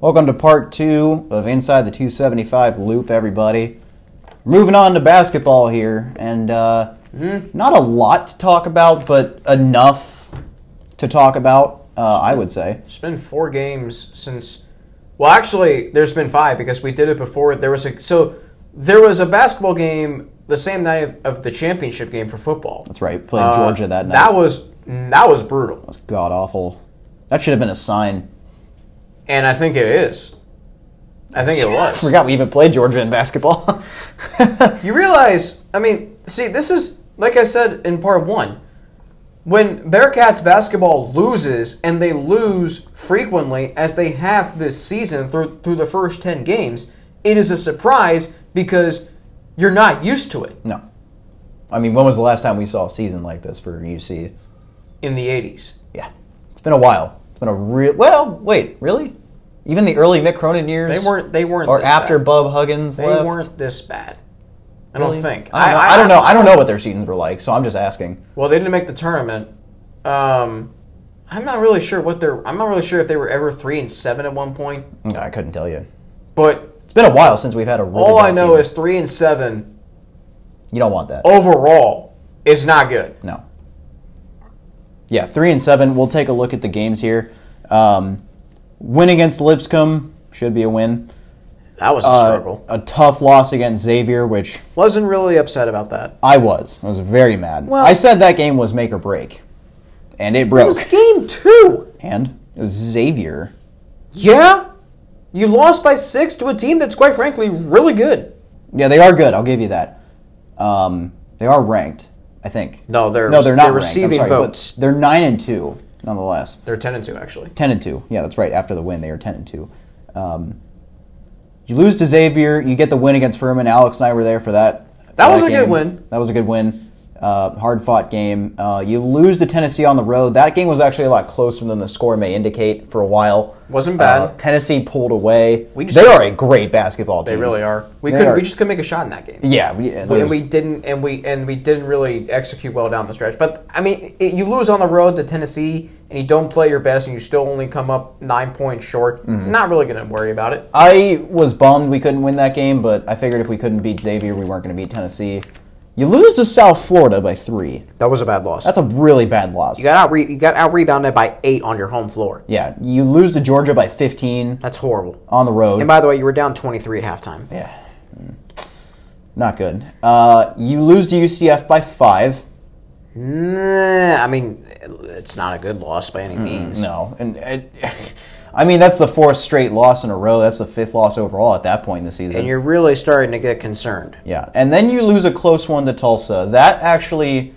Welcome to part two of Inside the 275 Loop, everybody. Moving on to basketball here, and uh, not a lot to talk about, but enough to talk about, uh, I would say. It's been four games since. Well, actually, there's been five because we did it before. There was a so there was a basketball game the same night of, of the championship game for football. That's right, played Uh, Georgia that night. That was that was brutal, was god awful. That should have been a sign. And I think it is. I think it was. I Forgot we even played Georgia in basketball. You realize, I mean, see, this is like I said in part one. When Bearcats basketball loses, and they lose frequently as they have this season through through the first ten games, it is a surprise because you're not used to it no. I mean, when was the last time we saw a season like this for UC? in the '80s. Yeah. It's been a while. It's been a real. Well, wait, really? Even the early Mick Cronin years? They weren't. They weren't. Or after bad. Bob Huggins They left? weren't this bad. I Really? don't think. I don't, know. I, don't know. I don't know what their seasons were like, so I'm just asking. Well, they didn't make the tournament. Um, I'm not really sure what they're. I'm not really sure if they were ever three and seven at one point. No, I couldn't tell you. But It's been a while since we've had a really all I know season. is three and seven you don't want that. overall is not good. No. Yeah, three and seven. We'll take a look at the games here. Um, win against Lipscomb should be a win. That was a Uh, struggle. a tough loss against Xavier, which Wasn't really upset about that. I was. I was very mad. Well- I said that game was make or break, and it It broke. was game two. and it was Xavier. Yeah, you lost by six to a team that's quite frankly really good. Yeah, they are good. I'll give you that. Um, they are ranked, I think. No, they're no, they're not they're ranked. Receiving sorry, but votes. They're nine and two, nonetheless. They're ten and two actually. Ten and two. Yeah, that's right. After the win, they are ten and two. Um, you lose to Xavier. You get the win against Furman. Alex and I were there for that. for That was a good win. That was a good win. Uh, hard fought game. Uh, you lose to Tennessee on the road. That game was actually a lot closer than the score may indicate for a while. Wasn't bad. Uh, Tennessee pulled away. We just- they are a great basketball team. They really are. We couldn't. We just couldn't make a shot in that game. Yeah, we, and we didn't and we and we didn't really execute well down the stretch but i mean it, you lose on the road to tennessee and you don't play your best and you still only come up nine points short Mm-hmm. not really going to worry about it I was bummed we couldn't win that game, but I figured if we couldn't beat Xavier, we weren't going to beat Tennessee. You lose to South Florida by three. that was a bad loss That's a really bad loss. you got out re- you got out rebounded by eight on your home floor yeah, you lose to Georgia by 15 that's horrible on the road. and by the way you were down 23 at halftime yeah, Mm. not good. Uh, you lose to UCF by five. nah, i mean it's not a good loss by any means No, and it, I mean that's the fourth straight loss in a row. That's the fifth loss overall at that point in the season. and you're really starting to get concerned Yeah, and then you lose a close one to Tulsa. That actually,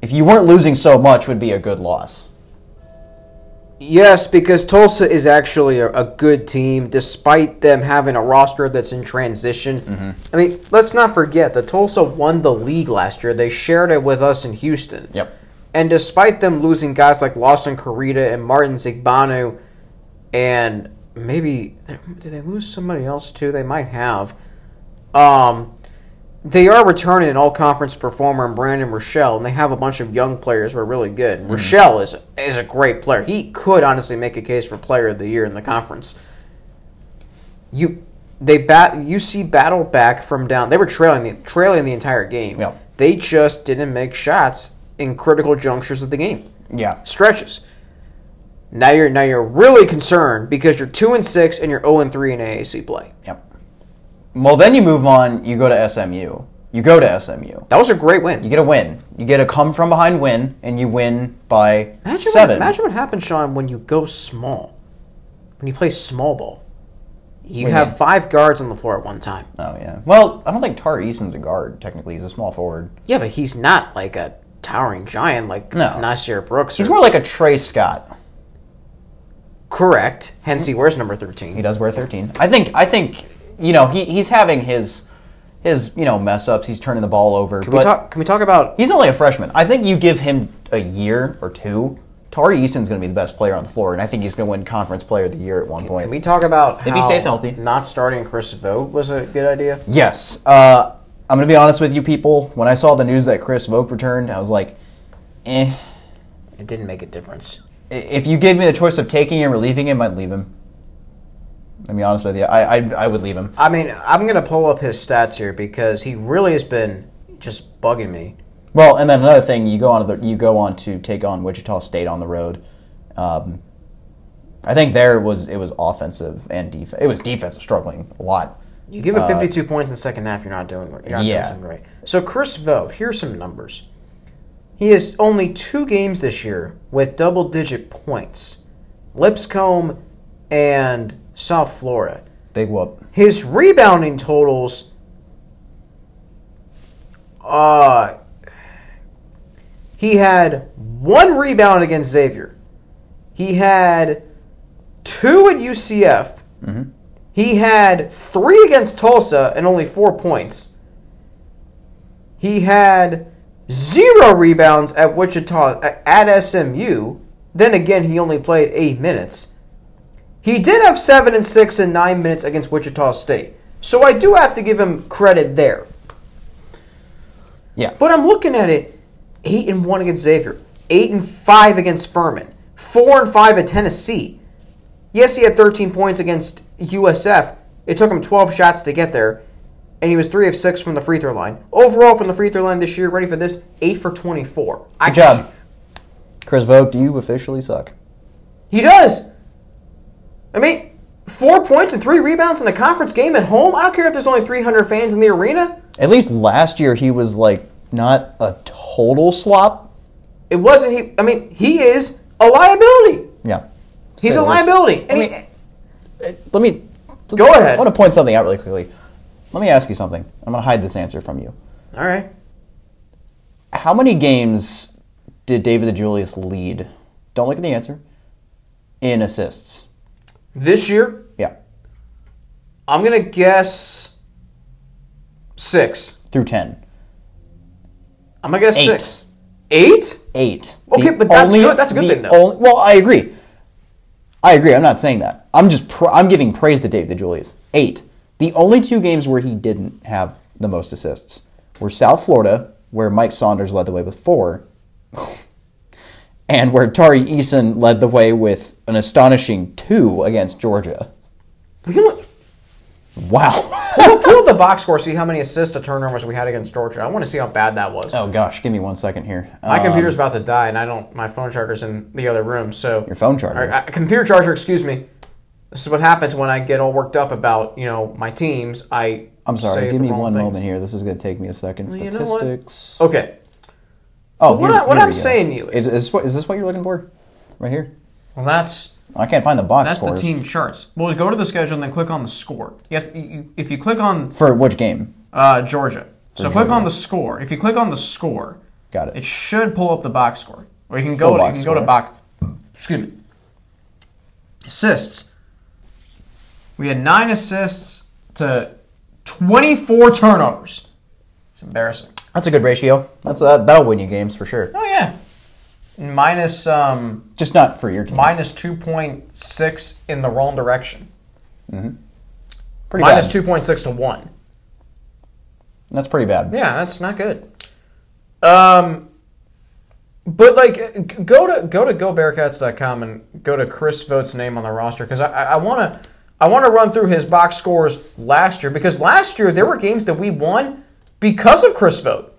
if you weren't losing so much, would be a good loss. Yes, because Tulsa is actually a, a good team, despite them having a roster that's in transition. Mm-hmm. I mean, let's not forget that Tulsa won the league last year. They shared it with us in Houston. Yep. And despite them losing guys like Lawson Korita and Martins Igbanu, and maybe did they lose somebody else too? They might have. Um, they are returning an all conference performer in Brandon Rachal, and they have a bunch of young players who are really good. Rochelle is is a great player. He could honestly make a case for player of the year in the conference. You they bat you see battle back from down. They were trailing the trailing the entire game. Yeah. They just didn't make shots in critical junctures of the game. Yeah. Stretches. Now you're now you're really concerned because you're two and six and you're zero and three in AAC play. Yep. Well, then you move on. You go to SMU. You go to SMU. That was a great win. You get a win. You get a come from behind win, and you win by Imagine seven. What, imagine what happens, Sean, when you go small. When you play small ball. You have five guards on the floor at one time. oh yeah. Well, I don't think Tari Eason's a guard. Technically, he's a small forward. Yeah, but he's not like a towering giant like No. Nysier Brooks. He's or- more like a Tre Scott. Correct. Hence, he wears number thirteen. He does wear 13. I think. I think. You know, he, he's having his his you know mess ups. He's turning the ball over. Can we talk? Can we talk about? he's only a freshman. I think you give him a year or two. Tari Eason's going to be the best player on the floor, and I think he's going to win Conference Player of the Year at one point. Can we talk about If he stays healthy. Not starting Chris Vogt was a good idea. Yes. Uh, I'm going to be honest with you people. When I saw the news that Chris Vogt returned, I was like, eh. It didn't make a difference. If you gave me the choice of taking him or leaving him, I'd leave him. To be honest with you, I I, I would leave him. I mean, I'm gonna pull up his stats here because he really has been just bugging me. Well, and then another thing, you go on to the, you go on to take on Wichita State on the road. Um, I think there was it was offensive and defense. It was defensive struggling a lot. You give him 52 points in the second half, you're not doing you're not Yeah. doing right. So Chris Vogt, here's some numbers. He has only two games this year with double-digit points: Lipscomb and South Florida. Big whoop. His rebounding totals. Uh, he had one rebound against Xavier. He had two at UCF. He had three against Tulsa and only four points. He had zero rebounds at Wichita at SMU. Then again, he only played eight minutes. He did have seven and six and nine minutes against Wichita State. So I do have to give him credit there. Yeah. But I'm looking at it, eight and one against Xavier, eight and five against Furman, four and five at Tennessee. Yes, he had 13 points against USF. It took him 12 shots to get there, and he was three of six from the free throw line. Overall, from the free throw line this year, ready for this, eight for 24. I Good job. Chris Vogt, do you officially suck. He does. I mean, four points and three rebounds in a conference game at home. I don't care if there's only 300 fans in the arena. At least last year he was like not a total slop. It wasn't he. I mean, he is a liability. Yeah. He's a liability. And he- mean, uh, Let me Go ahead. I want to point something out really quickly. Let me ask you something. I'm going to hide this answer from you. all right. How many games did David DeJulius lead? Don't look at the answer. In assists. This year, Yeah. I'm gonna guess six. Through 10. I'm gonna guess Eight. six. Eight? Eight. Okay, but that's good- that's a good thing, though. only- well, I agree. I agree. I'm not saying that. I'm just pr- I'm giving praise to David DeJulius. Eight. The only two games where he didn't have the most assists were South Florida, where Mike Saunders led the way with four, and where Tari Eason led the way with an astonishing two against Georgia. Wow. pull, up, pull up the box score. See how many assists to turnovers we had against Georgia. I want to see how bad that was. oh gosh, give me one second here. My Um, computer's about to die, and I don't. My phone charger's in the other room. So Your phone charger? Or, uh, computer charger. Excuse me. This is what happens when I get all worked up about you know my teams. I I'm sorry. say Give me one things. moment here. This is going to take me a second. you know what? Statistics. Okay. Oh, what here- I- what here I'm we saying to you is, is, this what, is this what you're looking for? Right here? Well, that's I can't find the box that's scores. the team charts. Well, go to the schedule and then click on the score. You have to, you, if you click on For which game? uh, Georgia, so click on the score. If you click on the score, Got it. it should pull up the box score. Or you can Full go to, you box can go to box. Excuse me. Assists. We had nine assists to 24 turnovers. It's embarrassing. That's a good ratio. That's uh, that'll win you games for sure. Oh yeah. Minus um Just not for your team. minus 2.6 in the wrong direction. pretty Minus bad. 2.6 to 1. That's pretty bad. Yeah, that's not good. Um, but like, go to go to gobearcats.com and go to Chris Vogt's name on the roster because I I want to I want to run through his box scores last year because last year there were games that we won because of Chris Vogt.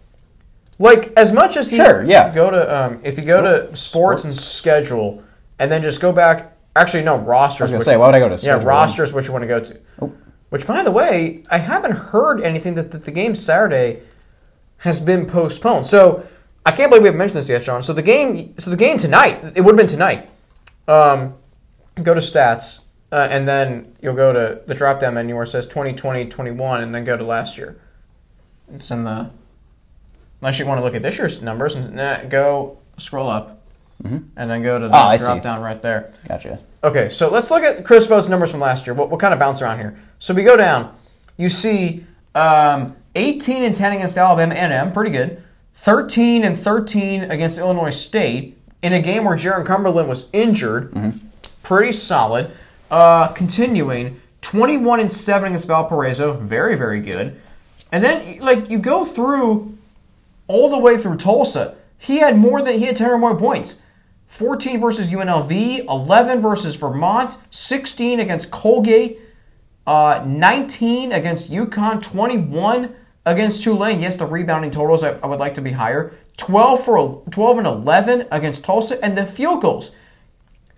Like as much as he Sure, yeah. Go to um, if you go to sports, and schedule and then just go back. Actually, no rosters. I was gonna say, why would I go to Schedule yeah rosters? Which you want to go to? Oh. Which, by the way, I haven't heard anything that, that the game Saturday has been postponed. So I can't believe we haven't mentioned this yet, Sean. So the game, so the game tonight, it would have been tonight. Um, go to stats, uh, and then you'll go to the drop down menu where it says 2020, 21, and then go to last year. It's in the. Unless you want to look at this year's numbers, and nah, go scroll up, and then go to the Ah, I see. drop down right there. Gotcha. Okay, so let's look at Chris Vogt's numbers from last year. We'll, we'll kind of bounce around here. So we go down. You see um, 18 and 10 against Alabama A&M, pretty good. 13 and 13 against Illinois State in a game where Jarron Cumberland was injured. Pretty solid. Uh, continuing, 21 and 7 against Valparaiso, very very good. And then like you go through all the way through Tulsa. He had more than he had 10 or more points. 14 versus UNLV, 11 versus Vermont, 16 against Colgate, uh, 19 against UConn, 21 against Tulane. Yes, the rebounding totals I, I would like to be higher. 12 for 12 and 11 against Tulsa, and the field goals.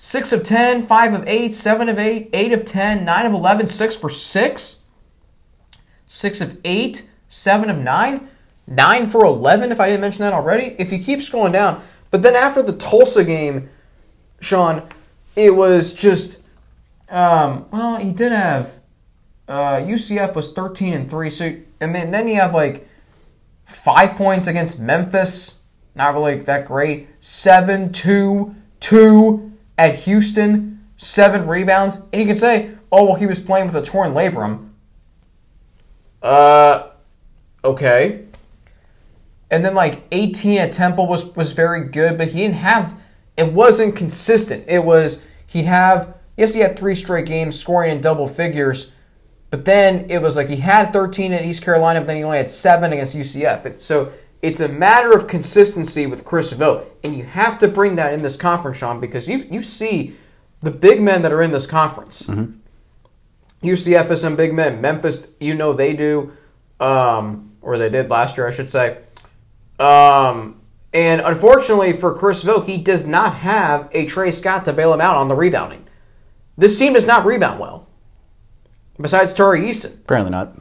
6 of 10, 5 of 8, 7 of 8, 8 of 10, 9 of 11, 6 for 6, 6 of 8, 7 of 9, 9 for 11, if I didn't mention that already. If you keep scrolling down, but then after the Tulsa game, Sean, it was just, um, well, he did have, uh, UCF was 13 and 3, so, I mean, then you have like 5 points against Memphis, not really that great, 7, 2, 2, at Houston, seven rebounds, and you can say, oh, well, he was playing with a torn labrum. Uh, okay. And then like 18 at Temple was was very good, but he didn't have. It wasn't consistent. It was he'd have yes, he had three straight games scoring in double figures, but then it was like he had 13 at East Carolina, but then he only had seven against UCF. It, so it's a matter of consistency with Chris Vogt, and you have to bring that in this conference, Sean, because you you see the big men that are in this conference. Mm-hmm. UCF has some big men. Memphis, you know they do, um, or they did last year, I should say. Um, and unfortunately for Chris Vogt, he does not have a Tre Scott to bail him out on the rebounding. This team does not rebound well. Besides Tari Eason. Apparently not.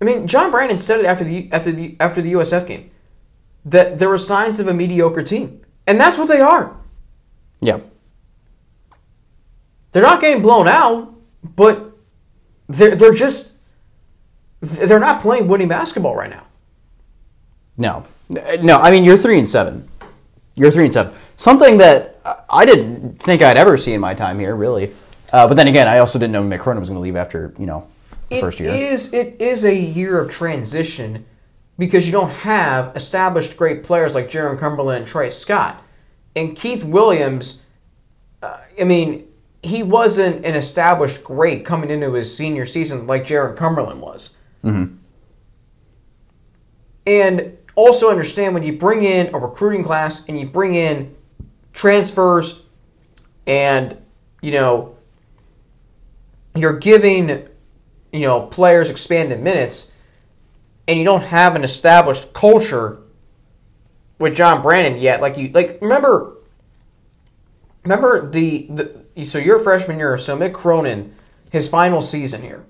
I mean, John Brannen said it after the after the after the USF game that there were signs of a mediocre team, and that's what they are. Yeah. They're not getting blown out, but they're they're just they're not playing winning basketball right now. No, no. I mean, you're three and seven. You're three and seven. Something that I didn't think I'd ever see in my time here, really. Uh, but then again, I also didn't know Mick Cronin was going to leave after you know It first year. is it is a year of transition because you don't have established great players like Jarron Cumberland and Tre Scott, and Keith Williams. Uh, I mean, he wasn't an established great coming into his senior season like Jarron Cumberland was. And also understand when you bring in a recruiting class and you bring in transfers and you know you're giving you know players expanded minutes and you don't have an established culture with John Brannen yet like you like remember remember the, the so you're a freshman year so Mick Cronin his final season here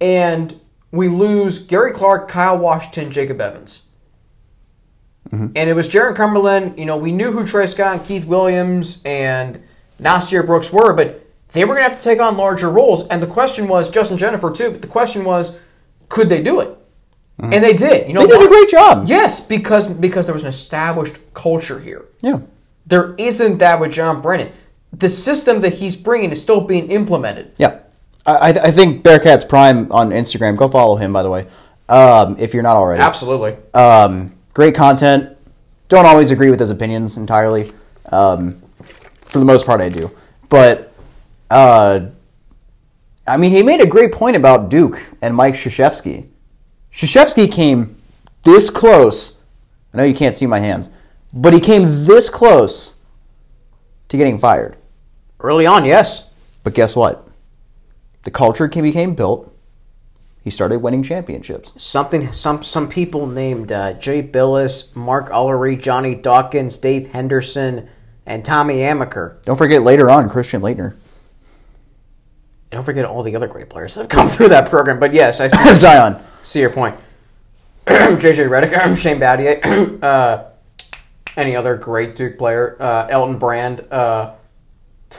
and we lose Gary Clark, Kyle Washington, Jacob Evans. Mm-hmm. And it was Jarron Cumberland. You know, we knew who Tre Scott and Keith Williams and Nysier Brooks were, but they were going to have to take on larger roles. And the question was, Justin Jenifer too, but the question was, could they do it? And they did. You know, they did a great job. Yes, because because there was an established culture here. Yeah. There isn't that with John Brannen. The system that he's bringing is still being implemented. Yeah. I, I think Bearcats Prime on Instagram. Go follow him, by the way, um, if you're not already. Absolutely. Um, great content. Don't always agree with his opinions entirely. Um, for the most part, I do. But, uh, I mean, he made a great point about Duke and Mike Krzyzewski. Krzyzewski came this close. I know you can't see my hands, but he came this close to getting fired. Early on, yes. But guess what? The culture can- became built. He started winning championships. Something some some people named uh, Jay Bilas, Mark Alarie, Johnny Dawkins, Dave Henderson, and Tommy Amaker. Don't forget later on Christian Laettner. And don't forget all the other great players that have come through that program. But yes, I see, Zion. see your point. JJ Redick, Shane Battier, uh, any other great Duke player, uh, Elton Brand. Uh,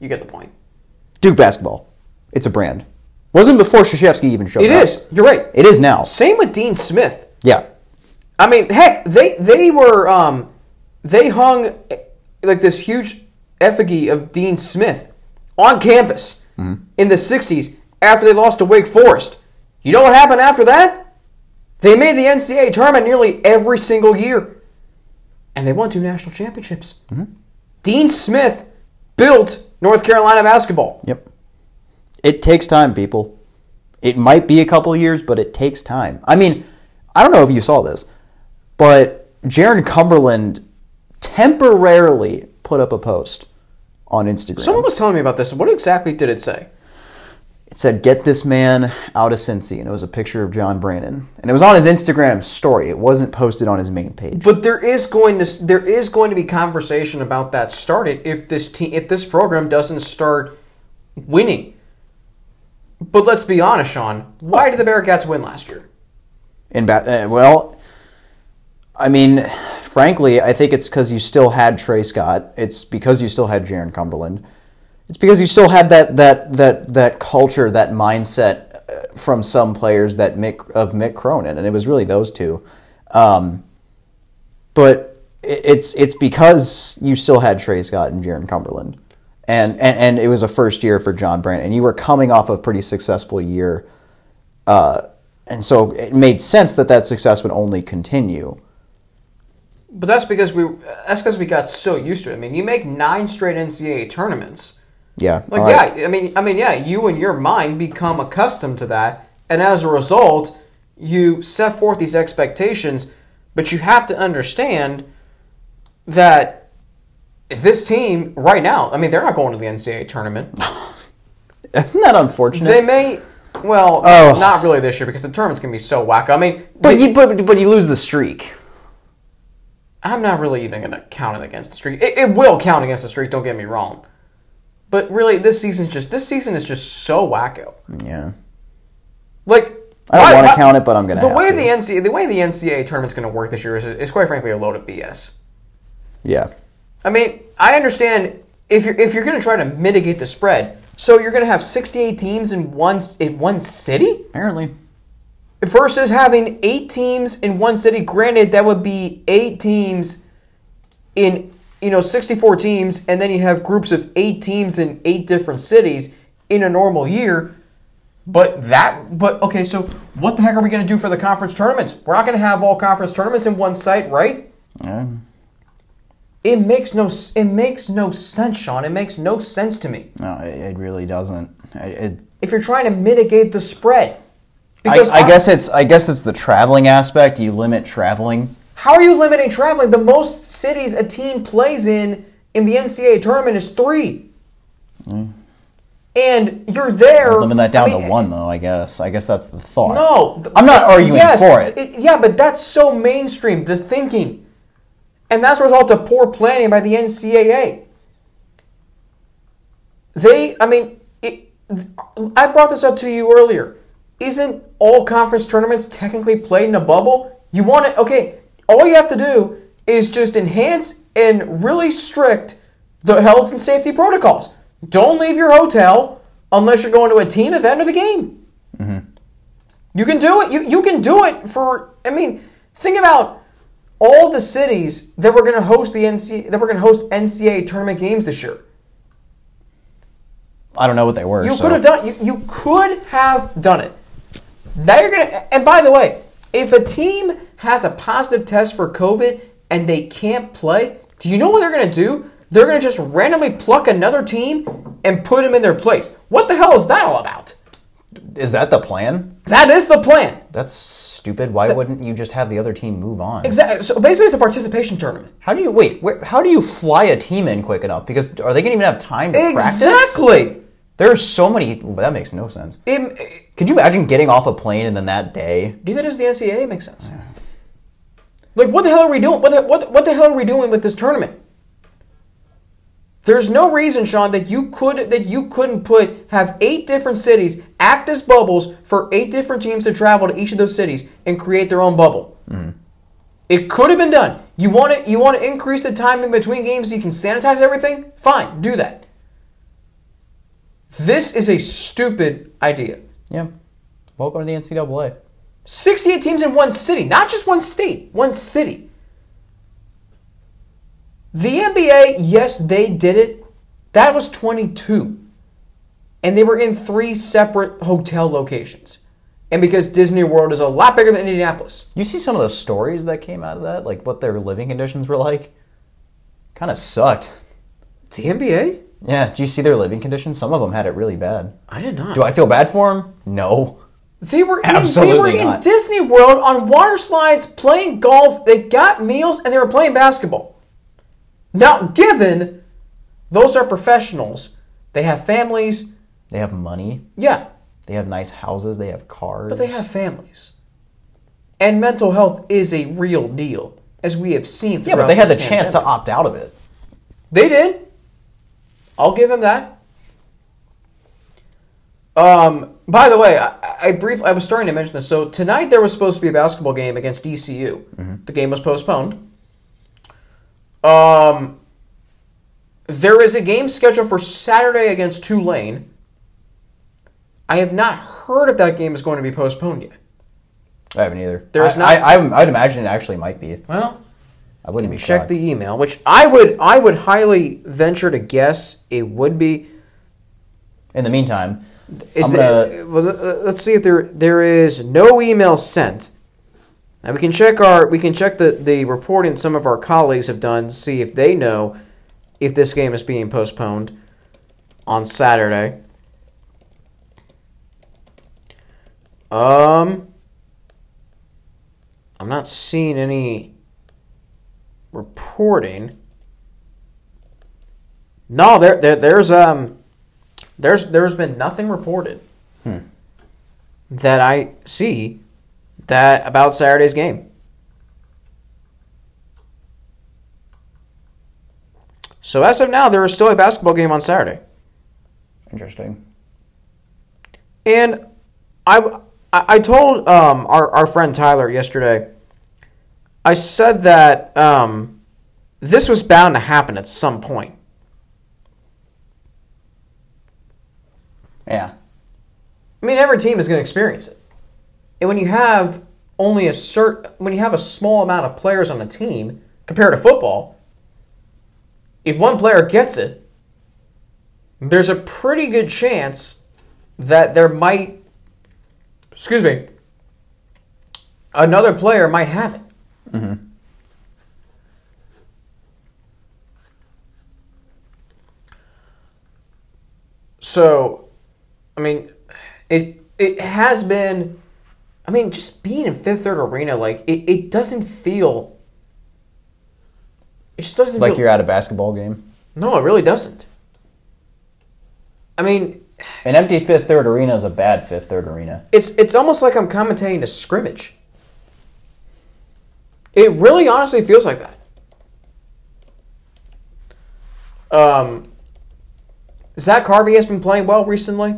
you get the point. Duke basketball. It's a brand. Wasn't before Krzyzewski even showed It up. is. You're right. It is now. Same with Dean Smith. Yeah. I mean, heck, they they were um, they hung eh, like this huge effigy of Dean Smith on campus Mm-hmm. in the '60s after they lost to Wake Forest. You know what happened after that? They made the NCAA tournament nearly every single year, and they won two national championships. Mm-hmm. Dean Smith built North Carolina basketball. Yep. It takes time, people. It might be a couple years, but it takes time. I mean, I don't know if you saw this, but Jarron Cumberland temporarily put up a post on Instagram. Someone was telling me about this. What exactly did it say? It said, "Get this man out of Cincy," and it was a picture of John Brannen, and it was on his Instagram story. It wasn't posted on his main page. But there is going to there is going to be conversation about that started if this team if this program doesn't start winning. But let's be honest, Sean. Why did the Bearcats win last year? In ba- uh, well, I mean, frankly, I think it's because you still had Tre Scott. It's because you still had Jarron Cumberland. It's because you still had that that that that culture, that mindset uh, from some players that Mick of Mick Cronin, and it was really those two. Um, but it's it's because you still had Tre Scott and Jaron Cumberland, and, and and it was a first year for John Brannen, and you were coming off a pretty successful year, uh, and so it made sense that that success would only continue. But that's because we that's because we got so used to it. I mean, you make nine straight NCAA tournaments. Yeah, Like right. yeah, I mean, I mean, yeah, you and your mind become accustomed to that, and as a result, you set forth these expectations. But you have to understand that this team right now, I mean, they're not going to the NCAA tournament. Isn't that unfortunate? They may, well, Oh. not really this year because the tournament's gonna be so whack. I mean, but they- you but, but you lose the streak. I'm not really even gonna count it against the streak. It, it will count against the streak. Don't get me wrong. But really, this season's just this season is just so wacko. Yeah, Like I don't want to count it, but I'm gonna. The have way to. the NCAA the way the NCAA tournament's going to work this year is, is quite frankly a load of BS. yeah, I mean, I understand if you're if you're going to try to mitigate the spread, so you're going to have 68 teams in one in one city apparently. Versus having eight teams in one city. Granted, that would be eight teams in you know 64 teams, and then you have groups of eight teams in eight different cities in a normal year. But that, but okay, so what the heck are we going to do for the conference tournaments? We're not going to have all conference tournaments in one site, right? Yeah. It makes no, it makes no sense, Sean. It makes no sense to me No, it, it really doesn't. I, it, if you're trying to mitigate the spread. I, I guess it's I guess it's the traveling aspect. You limit traveling. How are you limiting traveling? The most cities a team plays in in the NCAA tournament is three. Mm. And you're there. Limit that down I mean, to one, though. I guess. I guess that's the thought. No. I'm not arguing yes, for it. Yeah, but that's so mainstream, the thinking. And that's a result of poor planning by the NCAA. They, I mean, it, I brought this up to you earlier. Isn't all conference tournaments technically played in a bubble? You want it, okay, all you have to do is just enhance and really strict the health and safety protocols. Don't leave your hotel unless you're going to a team event or the game. Mm-hmm. You can do it. You, you can do it for. I mean, think about all the cities that were going to host the NCAA that were going to host NCAA tournament games this year. I don't know what they were. You so- could have done. You, you could have done it. Now you're gonna. And by the way, if a team has a positive test for COVID and they can't play, do you know what they're gonna do? They're gonna just randomly pluck another team and put them in their place. What the hell is that all about? Is that the plan? That is the plan. That's stupid. Why wouldn't you just have the other team move on? Exactly. So basically, it's a participation tournament. How do you wait? Where, how do you fly a team in quick enough? Because are they going to even have time to practice? Exactly. There's so many. That makes no sense. It, Could you imagine getting off a plane and then that day? neither does the NCAA make sense. Like, what the hell are we doing? What the, what, what the hell are we doing with this tournament? There's no reason, Sean, that you could that you couldn't put have eight different cities act as bubbles for eight different teams to travel to each of those cities and create their own bubble. Mm-hmm. It could have been done. You want to you want to increase the time in between games so you can sanitize everything? Fine, do that. This is a stupid idea. Yeah. Welcome to the NCAA. 68 teams in one city, not just one state, one city. The NBA, yes, they did it. That was 22. And they were in three separate hotel locations. And because Disney World is a lot bigger than Indianapolis. You see some of the stories that came out of that, like what their living conditions were like. Kind of sucked. The NBA? Yeah. Do you see their living conditions? Some of them had it really bad. I did not. Do I feel bad for them? No. They were in, Absolutely they were in not. Disney World on water slides, playing golf. They got meals and they were playing basketball. Now, given those are professionals, they have families. They have money. Yeah, They have nice houses. They have cars. But they have families. And mental health is a real deal, as we have seen. yeah, but they had the this chance to opt out of it. They did. I'll give him that. Um, by the way, I, I brief I was starting to mention this. So tonight there was supposed to be a basketball game against ECU. The game was postponed. Um, there is a game scheduled for Saturday against Tulane. I have not heard if that game is going to be postponed yet. I haven't either. There's I, not- I, I, I'd imagine it actually might be. Well, I wouldn't be check shocked. the email, which I would I would highly venture to guess it would be. In the meantime, Is the, well, let's see if there there is no email sent. Now we can check our we can check the the reporting some of our colleagues have done to see if they know if this game is being postponed on Saturday. Um, I'm not seeing any reporting. No, there, there there's um there's there's been nothing reported that I see that about Saturday's game. So as of now, there is still a basketball game on Saturday, interesting. and I I I told um, our our friend Tyler yesterday. I said that um, this was bound to happen at some point. Yeah. I mean, every team is going to experience it. And when you have only a certain, when you have a small amount of players on a team compared to football, if one player gets it, there's a pretty good chance that there might, excuse me, another player might have it. Mm-hmm. So, I mean, it it has been. I mean, just being in Fifth Third Arena, like it, it doesn't feel. It just doesn't Like feel. you're at a basketball game. no, it really doesn't. I mean, An empty fifth third arena is a bad fifth third arena. it's it's almost like I'm commentating a scrimmage. It really, honestly feels like that. Um, Zach Harvey has been playing well recently.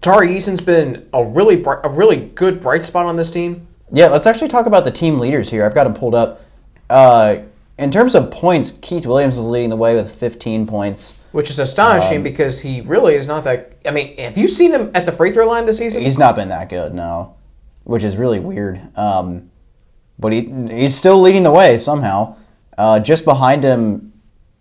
Tari Eason's been a really bright, a really good bright spot on this team. Yeah, let's actually talk about the team leaders here. I've got them pulled up. Uh, in terms of points, Keith Williams is leading the way with 15 points. which is astonishing because he really is not that. I mean, have you seen him at the free throw line this season? He's not been that good, no, which is really weird. Um, but he he's still leading the way somehow. Uh, just behind him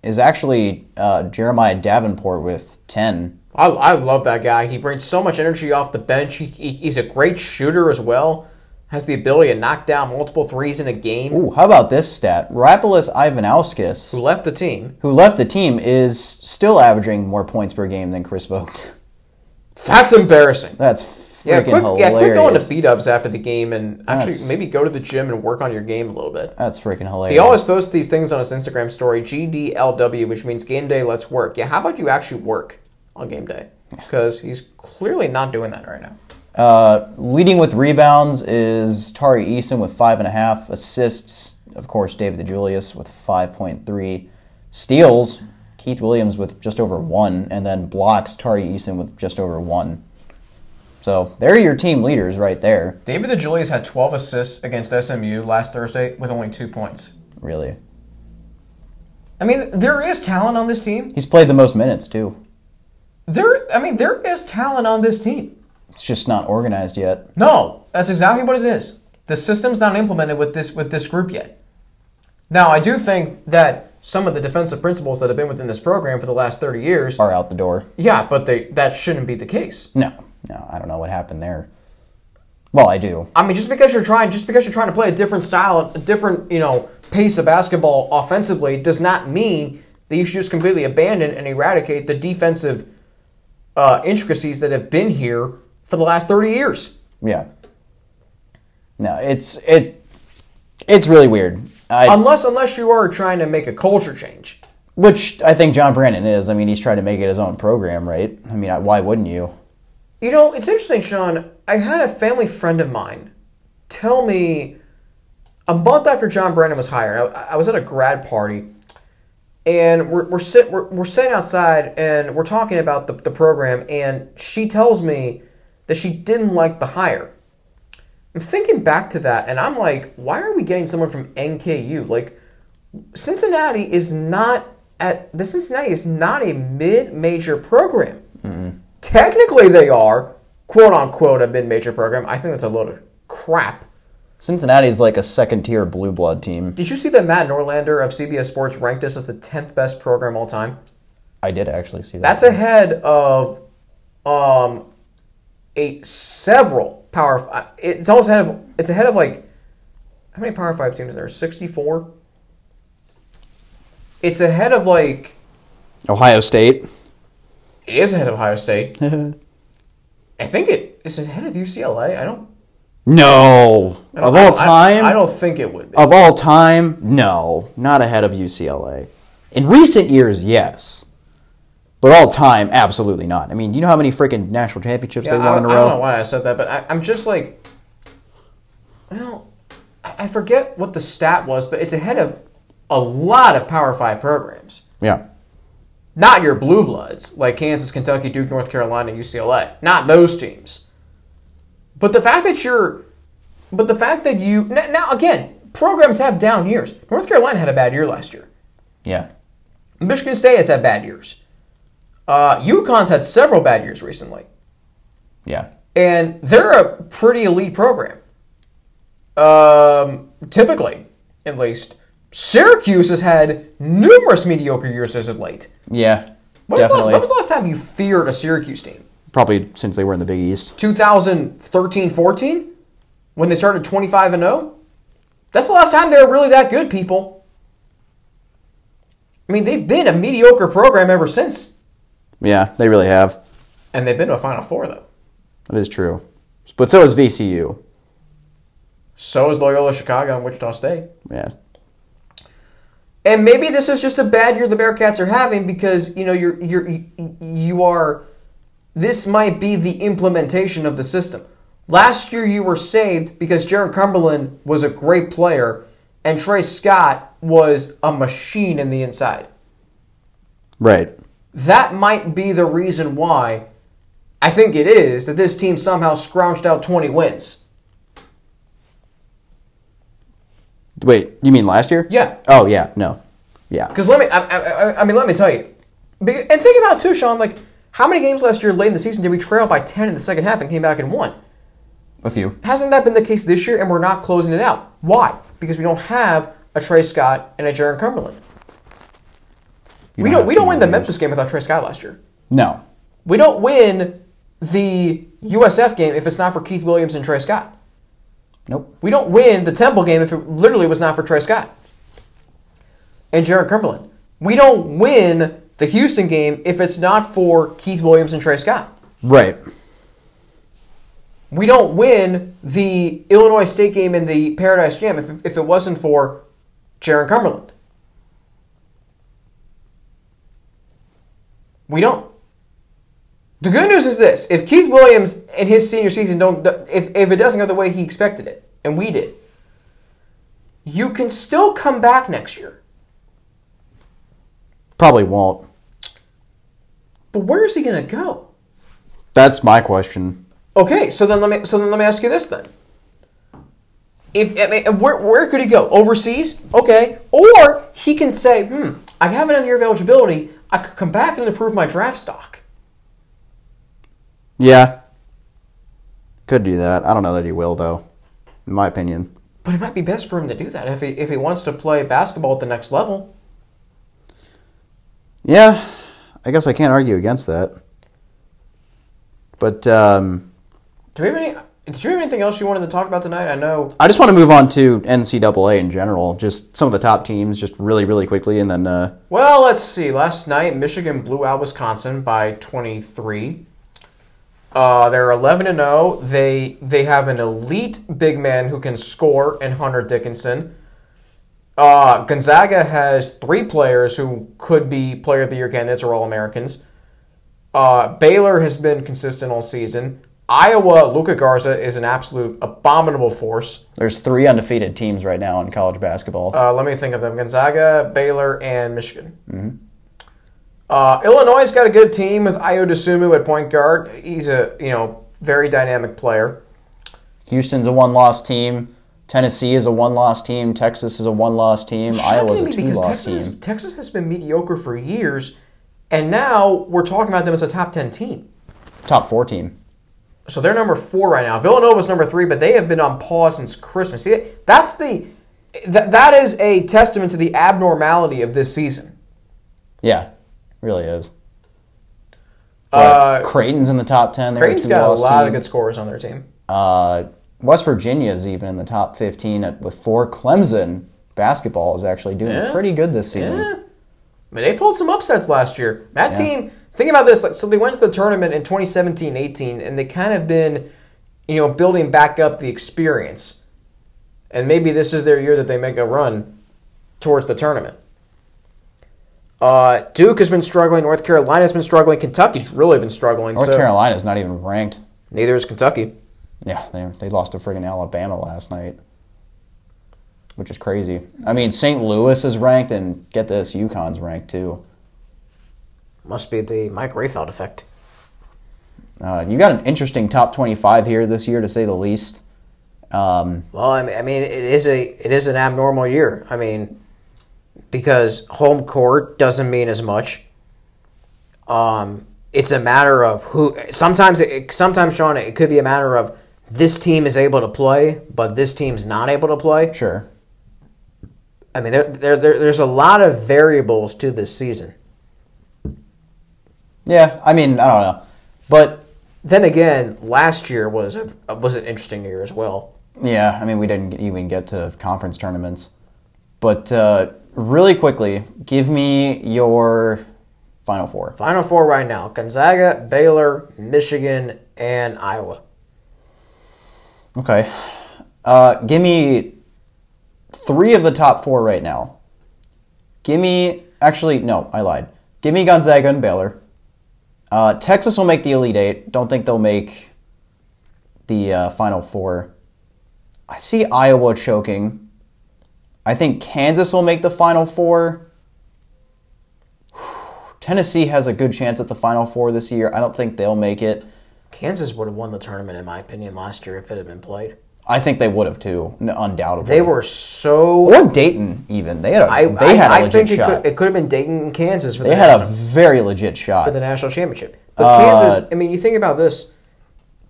is actually uh, Jeremiah Davenport with 10. I, I love that guy. He brings so much energy off the bench. He, he, he's a great shooter as well. Has the ability to knock down multiple threes in a game. Ooh, how about this stat? Rapolas Ivanauskas, Who left the team? who left the team, is still averaging more points per game than Chris Vogt. That's embarrassing. That's Yeah, quit, hilarious. yeah, quit going to beat ups after the game and actually That's- maybe go to the gym and work on your game a little bit. That's freaking hilarious. He always posts these things on his Instagram story, GDLW, which means game day, let's work. Yeah, how about you actually work on game day? Because he's clearly not doing that right now. Uh, leading with rebounds is Tari Eason with five and a half assists. Of course, David DeJulius with five point three steals. Keith Williams with just over one, and then blocks Tari Eason with just over one. So they're your team leaders right there. David DeJulius had 12 assists against SMU last Thursday with only two points. Really, I mean, there is talent on this team. he's played the most minutes too. There, I mean, there is talent on this team. It's just not organized yet. No, that's exactly what it is. The system's not implemented with this with this group yet. Now, I do think that some of the defensive principles that have been within this program for the last 30 years, Are out the door. yeah, but they that shouldn't be the case. No, no, I don't know what happened there. Well, I do. I mean, just because you're trying, just because you're trying to play a different style, a different, you know, pace of basketball offensively, does not mean that you should just completely abandon and eradicate the defensive uh, intricacies that have been here for the last 30 years. Yeah. No, it's it. It's really weird. I, Unless, unless you are trying to make a culture change. Which I think John Brannen is. I mean, he's trying to make it his own program, right? I mean, why wouldn't you? You know, it's interesting, Sean. I had a family friend of mine tell me a month after John Brannen was hired. I, I was at a grad party, and we're we're, sit, we're we're sitting outside and we're talking about the, the program, and she tells me that she didn't like the hire. I'm thinking back to that, and I'm like, why are we getting someone from NKU? Like, Cincinnati is not at the Cincinnati is not a mid-major program. Mm-hmm. Technically, they are quote unquote a mid-major program. I think that's a load of crap. Cincinnati is like a second tier blue blood team. Did you see that Matt Norlander of CBS Sports ranked us as the tenth best program all time? I did actually see that. That's ahead of um a several power. fi- It's almost ahead of. It's ahead of like how many Power Five teams are there? Sixty four. It's ahead of like Ohio State. It is ahead of Ohio State. I think it is ahead of UCLA. I don't. No. I don't- Of all I- time? I, don't think it would be. Of all time? No. Not ahead of UCLA. In recent years, yes. But all time, absolutely not. I mean, you know how many freaking national championships Yeah, they I, won in a row. I don't know why I said that, but I, I'm just like, well, I I forget what the stat was, but it's ahead of a lot of Power Five programs. Yeah. Not your blue bloods like Kansas, Kentucky, Duke, North Carolina, UCLA. Not those teams. But the fact that you're, but the fact that you now, now again, programs have down years. North Carolina had a bad year last year. Yeah. Michigan State has had bad years. Uh, UConn's had several bad years recently. Yeah. and they're a pretty elite program. Um, typically, at least, Syracuse has had numerous mediocre years as of late. Yeah. When was, the last, definitely. when was the last time you feared a Syracuse team? Probably since they were in the Big East. 2013 14? When they started 25 and 0? That's the last time they were really that good, people. I mean, they've been a mediocre program ever since. Yeah, they really have. And they've been to a Final Four, though. That is true. But so is VCU. So is Loyola Chicago and Wichita State. Yeah. And maybe this is just a bad year the Bearcats are having because you know you're you're you are. This might be the implementation of the system. Last year you were saved because Jarron Cumberland was a great player and Tre Scott was a machine in the inside. Right. That might be the reason why I think it is that this team somehow scrounged out 20 wins. Wait, you mean last year? Yeah. Oh, yeah. No. Yeah. Because let me, I, I, I mean, let me tell you, and think about it too, Sean. Like, how many games last year late in the season did we trail by ten in the second half and came back and won? A few. Hasn't that been the case this year? And we're not closing it out. Why? Because we don't have a Tre Scott and a Jarron Cumberland. You we don't. have We don't win the Memphis game without Tre Scott last year. No. We don't win the USF game if it's not for Keith Williams and Tre Scott. Nope. We don't win the Temple game if it literally was not for Tre Scott and Jared Cumberland. We don't win the Houston game if it's not for Keith Williams and Tre Scott. Right. We don't win the Illinois State game in the Paradise Jam if, if it wasn't for Jarron Cumberland. We don't. The good news is this: if Keith Williams in his senior season don't, if if it doesn't go the way he expected it, and we did, you can still come back next year. Probably won't. But where is he going to go? That's my question. Okay, so then let me so then let me ask you this then. If I mean, where where could he go? Overseas? Okay, or he can say, "Hmm, I have another year of eligibility. I could come back and improve my draft stock." Yeah. Could do that. I don't know that he will, though. In my opinion. But it might be best for him to do that if he if he wants to play basketball at the next level. Yeah. I guess I can't argue against that. But um, Do we have any? Did you have anything else you wanted to talk about tonight? I know. I just want to move on to NCAA in general. Just some of the top teams, just really, really quickly, and then uh, Well, let's see. Last night, Michigan blew out Wisconsin by 23. Uh, they're 11 and 0. They they have an elite big man who can score in Hunter Dickinson. Uh, Gonzaga has three players who could be Player of the Year candidates or All Americans. Uh, Baylor has been consistent all season. Iowa, Luka Garza is an absolute abominable force. There's three undefeated teams right now in college basketball. Uh, let me think of them: Gonzaga, Baylor, and Michigan. Uh, Illinois got a good team with Ayo Dosunmu at point guard. He's a you know very dynamic player. Houston's a one-loss team. Tennessee is a one-loss team. Texas is a one-loss team. Iowa's a two-loss team. Texas has been mediocre for years, and now we're talking about them as a top ten team. Top four team. So they're number four right now. Villanova's number three, but they have been on pause since Christmas. See, that's the that, that is a testament to the abnormality of this season. Yeah, really is. Uh, Creighton's in the top ten. They're Creighton's got a lot team. of good scorers on their team. Uh, West Virginia's even in the top 15 at, with four. Clemson basketball is actually doing Yeah. pretty good this season. Yeah. I mean, they pulled some upsets last year. That team, think about this. Like, so they went to the tournament in 2017-18, and they kind of been, you know, building back up the experience. And maybe this is their year that they make a run towards the tournament. Uh, Duke has been struggling. North Carolina's been struggling. Kentucky's really been struggling. North so Carolina's not even ranked. neither is Kentucky. Yeah, they, they lost to friggin' Alabama last night, which is crazy. I mean, St. Louis is ranked, and get this, UConn's ranked too. Must be the Mike Rayfeld effect. Uh, you got an interesting top 25 here this year, to say the least. Um, Well, I mean, I mean, it is a it is an abnormal year. I mean, because home court doesn't mean as much. Um, it's a matter of who. Sometimes, it, sometimes Sean, it could be a matter of this team is able to play, but this team's not able to play. sure. I mean, there, there, there there's a lot of variables to this season. Yeah, I mean, I don't know. But Then again, last year was a was an interesting year as well. Yeah, I mean, we didn't even get to conference tournaments. But uh, really quickly, give me your final four. Final four right now: Gonzaga, Baylor, Michigan, and Iowa. Okay. Uh, give me three of the top four right now. Give me, actually, no, I lied. Give me Gonzaga and Baylor. Uh, Texas will make the Elite Eight. Don't think they'll make the uh, Final Four. I see Iowa choking. I think Kansas will make the Final Four. Tennessee has a good chance at the Final Four this year. I don't think they'll make it. Kansas would have won the tournament, in my opinion, last year if it had been played. I think they would have too, undoubtedly. They were so. or Dayton even. They had a I, they had a I, I legit think it shot. could, it could have been Dayton and Kansas for the they the, had a very legit shot. for the national championship. But Uh, Kansas, I mean, you think about this.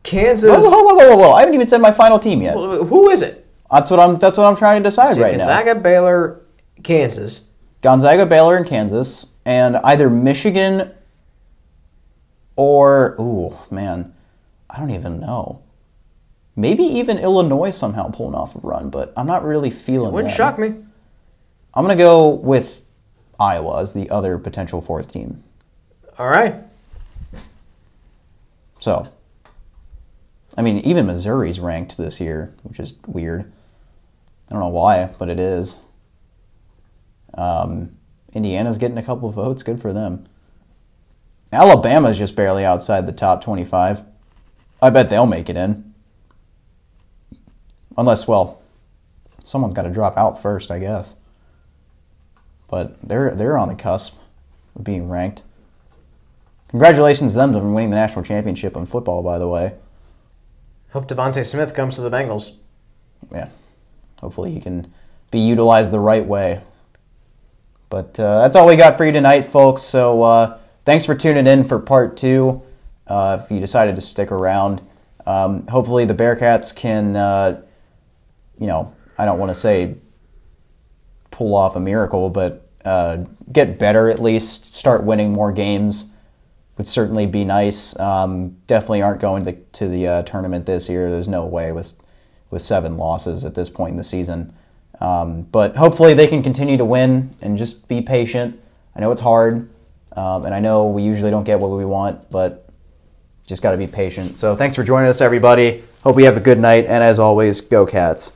Kansas, whoa, whoa, whoa, whoa, whoa! I haven't even said my final team yet. who is it? That's what I'm. That's what I'm trying to decide right now. Gonzaga, Baylor, Kansas. Gonzaga, Baylor, and Kansas, and either Michigan or ooh man, I don't even know. Maybe even Illinois somehow pulling off a run, but I'm not really feeling. Wouldn't them. shock me. I'm gonna go with Iowa as the other potential fourth team. All right. So, I mean, even Missouri's ranked this year, which is weird. I don't know why, but it is. Um, Indiana's getting a couple of votes. Good for them. Alabama's just barely outside the top 25. I bet they'll make it in. Unless, well, someone's got to drop out first, I guess. But they're they're on the cusp of being ranked. Congratulations to them for winning the national championship in football, by the way. Hope DeVonta Smith comes to the Bengals. Yeah. Hopefully he can be utilized the right way. But uh, that's all we got for you tonight, folks. So uh, thanks for tuning in for part two. Uh, if you decided to stick around, um, hopefully the Bearcats can, uh, you know, I don't want to say pull off a miracle, but uh, get better at least, start winning more games would certainly be nice. Um, definitely aren't going to, to the uh, tournament this year. There's no way with with seven losses at this point in the season. Um, but hopefully they can continue to win and just be patient. I know it's hard, um, and I know we usually don't get what we want, but just got to be patient. So thanks for joining us, everybody. Hope you have a good night, and as always, go Cats.